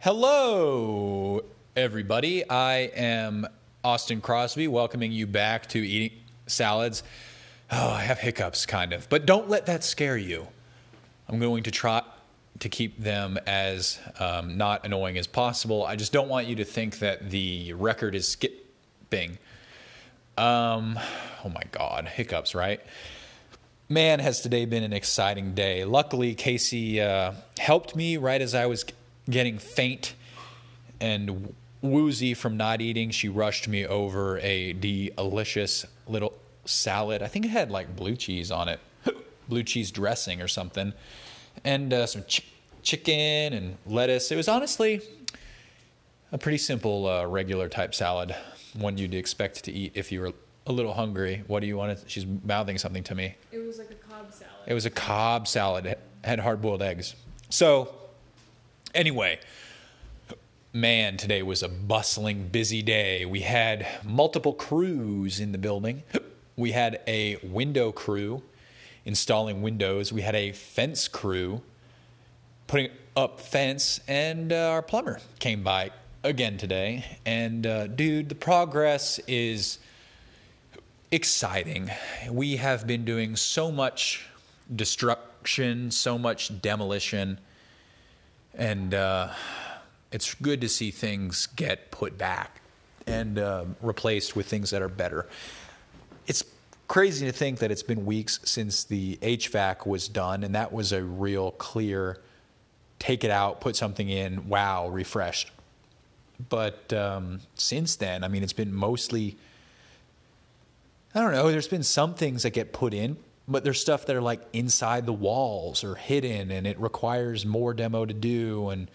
Hello, everybody. I am Austin Crosby, welcoming you back to Eating Salads. Oh, I have hiccups, kind of, but don't let that scare you. I'm going to try to keep them as um, not annoying as possible. I just don't want you to think that the record is skipping. Um, oh my God, hiccups, right? Man, has today been an exciting day. Luckily, Casey uh, helped me right as I was getting faint and woozy from not eating. She rushed me over a delicious little salad. I think it had like blue cheese on it, blue cheese dressing or something, and uh, some ch- chicken and lettuce. It was honestly a pretty simple, uh, regular type salad, one you'd expect to eat if you were a little hungry. What do you want to? She's mouthing something to me. It was like a Cobb salad. It was a Cobb salad. It had hard boiled eggs. So, anyway, man, today was a bustling, busy day. We had multiple crews in the building. We had a window crew installing windows. We had a fence crew putting up fence, and uh, our plumber came by again today. And uh, dude, the progress is exciting. We have been doing so much destruction, so much demolition, and uh, it's good to see things get put back and uh, replaced with things that are better. It's crazy to think that it's been weeks since the HVAC was done, and that was a real clear take it out, put something in, wow, refreshed. But um, since then, I mean, it's been mostly I don't know. There's been some things that get put in, but there's stuff that are like inside the walls or hidden, and it requires more demo to do. And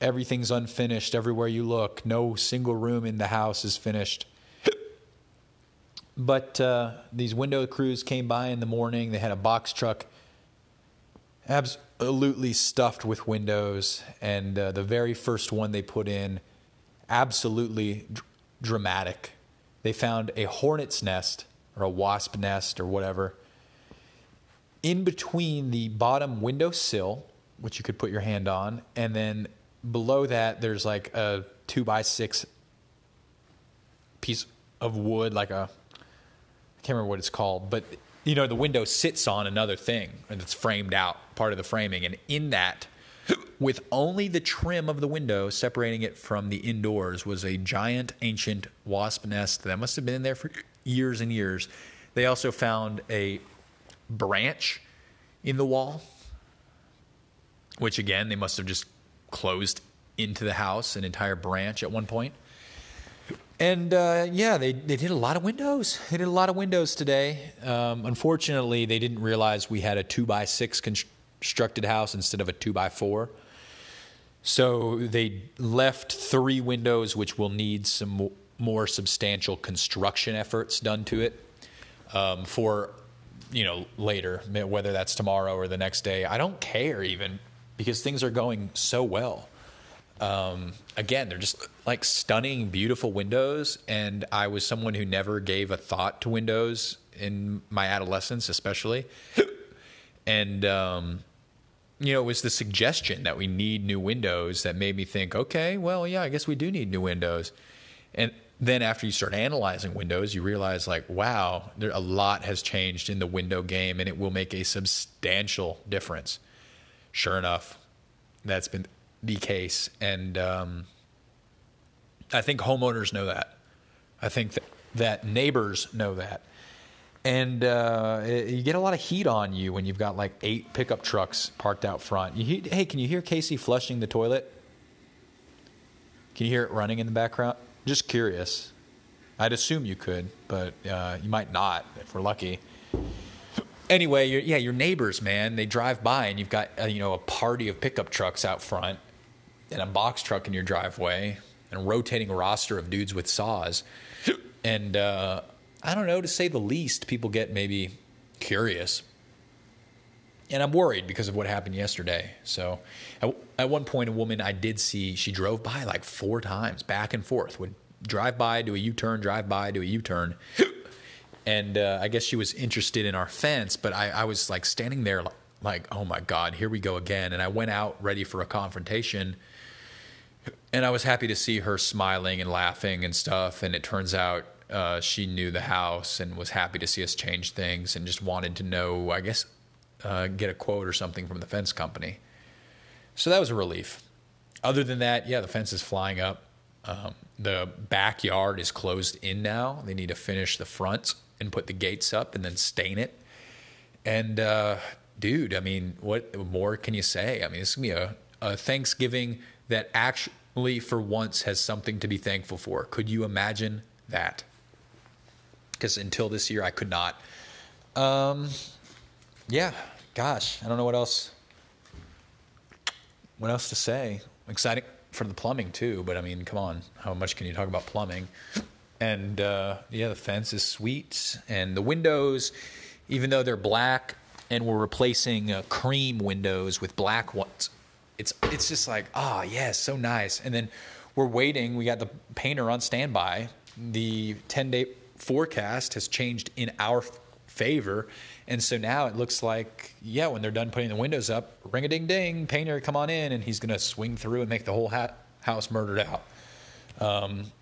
everything's unfinished everywhere you look. No single room in the house is finished. But uh, these window crews came by in the morning. They had a box truck absolutely stuffed with windows. And uh, the very first one they put in, absolutely dr- dramatic they found a hornet's nest or a wasp nest or whatever in between the bottom window sill, which you could put your hand on, and then below that there's like a two by six piece of wood, like a I can't remember what it's called, but you know the window sits on another thing and it's framed out, part of the framing, and in that with only the trim of the window separating it from the indoors was a giant ancient wasp nest that must have been in there for years and years. They also found a branch in the wall, which again, they must have just closed into the house, an entire branch at one point. And uh, yeah, they, they did a lot of windows. They did a lot of windows today. Um, unfortunately, they didn't realize we had a two by six constructed house instead of a two by four. So they left three windows, which will need some more substantial construction efforts done to it um, for you know later, whether that's tomorrow or the next day. I don't care even because things are going so well. Um, again, they're just like stunning, beautiful windows. And I was someone who never gave a thought to windows in my adolescence, especially. and um, you know, it was the suggestion that we need new windows that made me think, okay, well, yeah, I guess we do need new windows. And then after you start analyzing windows, you realize, like, wow, there, a lot has changed in the window game and it will make a substantial difference. Sure enough, that's been the case. And um, I think homeowners know that. I think that, that neighbors know that and uh, you get a lot of heat on you when you've got like eight pickup trucks parked out front. You, hey, can you hear Casey flushing the toilet? Can you hear it running in the background? Just curious. I'd assume you could, but uh, you might not if we're lucky. Anyway, yeah, your neighbors, man, they drive by and you've got uh, you know a party of pickup trucks out front and a box truck in your driveway and a rotating roster of dudes with saws, and uh, I don't know, to say the least, people get maybe curious. And I'm worried because of what happened yesterday. So at, at one point, a woman I did see, she drove by like four times, back and forth, would drive by, do a U turn, drive by, do a U turn. and uh, I guess she was interested in our fence, but I, I was like standing there like, oh my God, here we go again. And I went out ready for a confrontation and I was happy to see her smiling and laughing and stuff. And it turns out uh, she knew the house and was happy to see us change things and just wanted to know, I guess, uh, get a quote or something from the fence company. So that was a relief. Other than that, yeah, the fence is flying up. Um, the backyard is closed in now. They need to finish the front and put the gates up and then stain it. And uh, dude, I mean, what more can you say? I mean, it's gonna be a, a Thanksgiving that actually, for once, has something to be thankful for. Could you imagine that? Because until this year, I could not. Um, yeah, gosh, I don't know what else. What else to say? Exciting for the plumbing too, but I mean, come on, how much can you talk about plumbing? And uh, yeah, the fence is sweet, and the windows, even though they're black, and we're replacing uh, cream windows with black ones. It's it's just like ah oh, yes, yeah, so nice. And then we're waiting. We got the painter on standby. The ten day forecast has changed in our favor, and so now it looks like yeah, when they're done putting the windows up, ring a ding ding, painter come on in, and he's gonna swing through and make the whole ha- house murdered out. Um,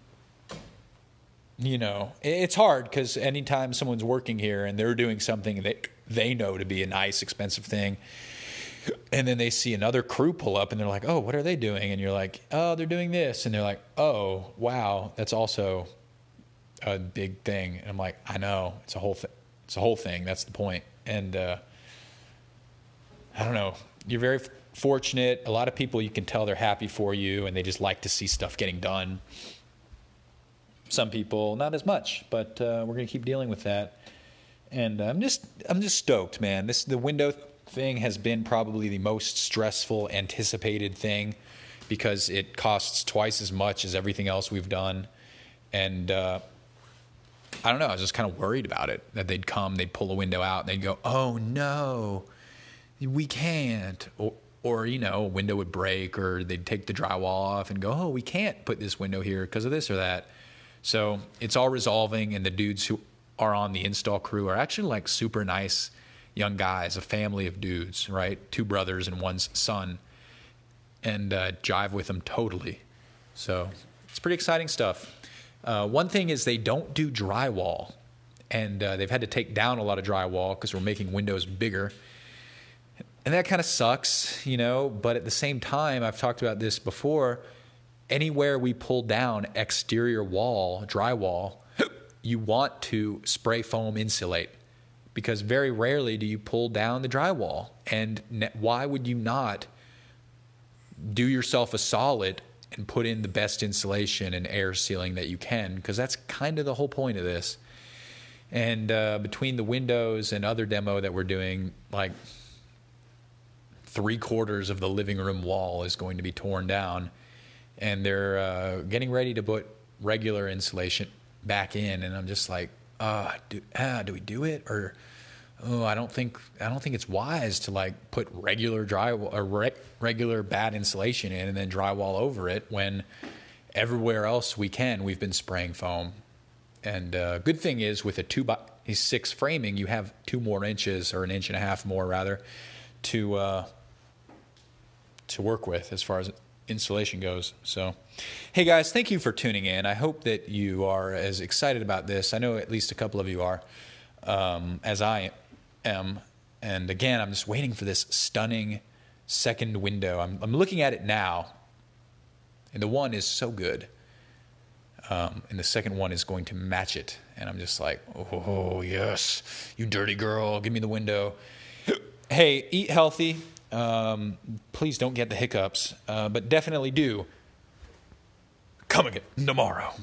you know, it's hard because anytime someone's working here and they're doing something that they know to be a nice, expensive thing, and then they see another crew pull up and they're like, "Oh, what are they doing?" And you're like, "Oh, they're doing this," and they're like, "Oh, wow, that's also a big thing." And I'm like, "I know, it's a whole thing. It's a whole thing. That's the point." And uh, I don't know. You're very fortunate. A lot of people you can tell they're happy for you and they just like to see stuff getting done. Some people not as much, but uh, we're going to keep dealing with that. And I'm just I'm just stoked, man. This the window thing has been probably the most stressful anticipated thing because it costs twice as much as everything else we've done. And uh, I don't know, I was just kind of worried about it that they'd come, they'd pull a window out, and they'd go, "Oh no, we can't," or, or you know, a window would break, or they'd take the drywall off and go, "Oh, we can't put this window here because of this or that." So it's all resolving, and the dudes who are on the install crew are actually like super nice young guys, a family of dudes, right? Two brothers and one son, and uh, jive with them totally. So it's pretty exciting stuff. Uh, one thing is they don't do drywall, and uh, they've had to take down a lot of drywall because we're making windows bigger. And that kind of sucks, you know, but at the same time, I've talked about this before anywhere we pull down exterior wall, drywall, you want to spray foam insulate because very rarely do you pull down the drywall. And why would you not do yourself a solid and put in the best insulation and air sealing that you can? Because that's kind of the whole point of this. And uh, between the windows and other demo that we're doing, like three quarters of the living room wall is going to be torn down and they're uh, getting ready to put regular insulation back in, and I'm just like, uh, do, ah, do we do it or? Oh, I don't think I don't think it's wise to like put regular drywall or re- regular bad insulation in and then drywall over it when everywhere else we can we've been spraying foam. And uh, good thing is with a two by six framing, you have two more inches or an inch and a half more rather to uh, to work with as far as insulation goes. So, hey guys, thank you for tuning in. I hope that you are as excited about this. I know at least a couple of you are, um, as I am. And again, I'm just waiting for this stunning second window. I'm, I'm looking at it now, and the one is so good. Um, and the second one is going to match it. And I'm just like, oh, yes, you dirty girl, give me the window. Hey, eat healthy um, please don't get the hiccups, uh, but definitely do come again tomorrow.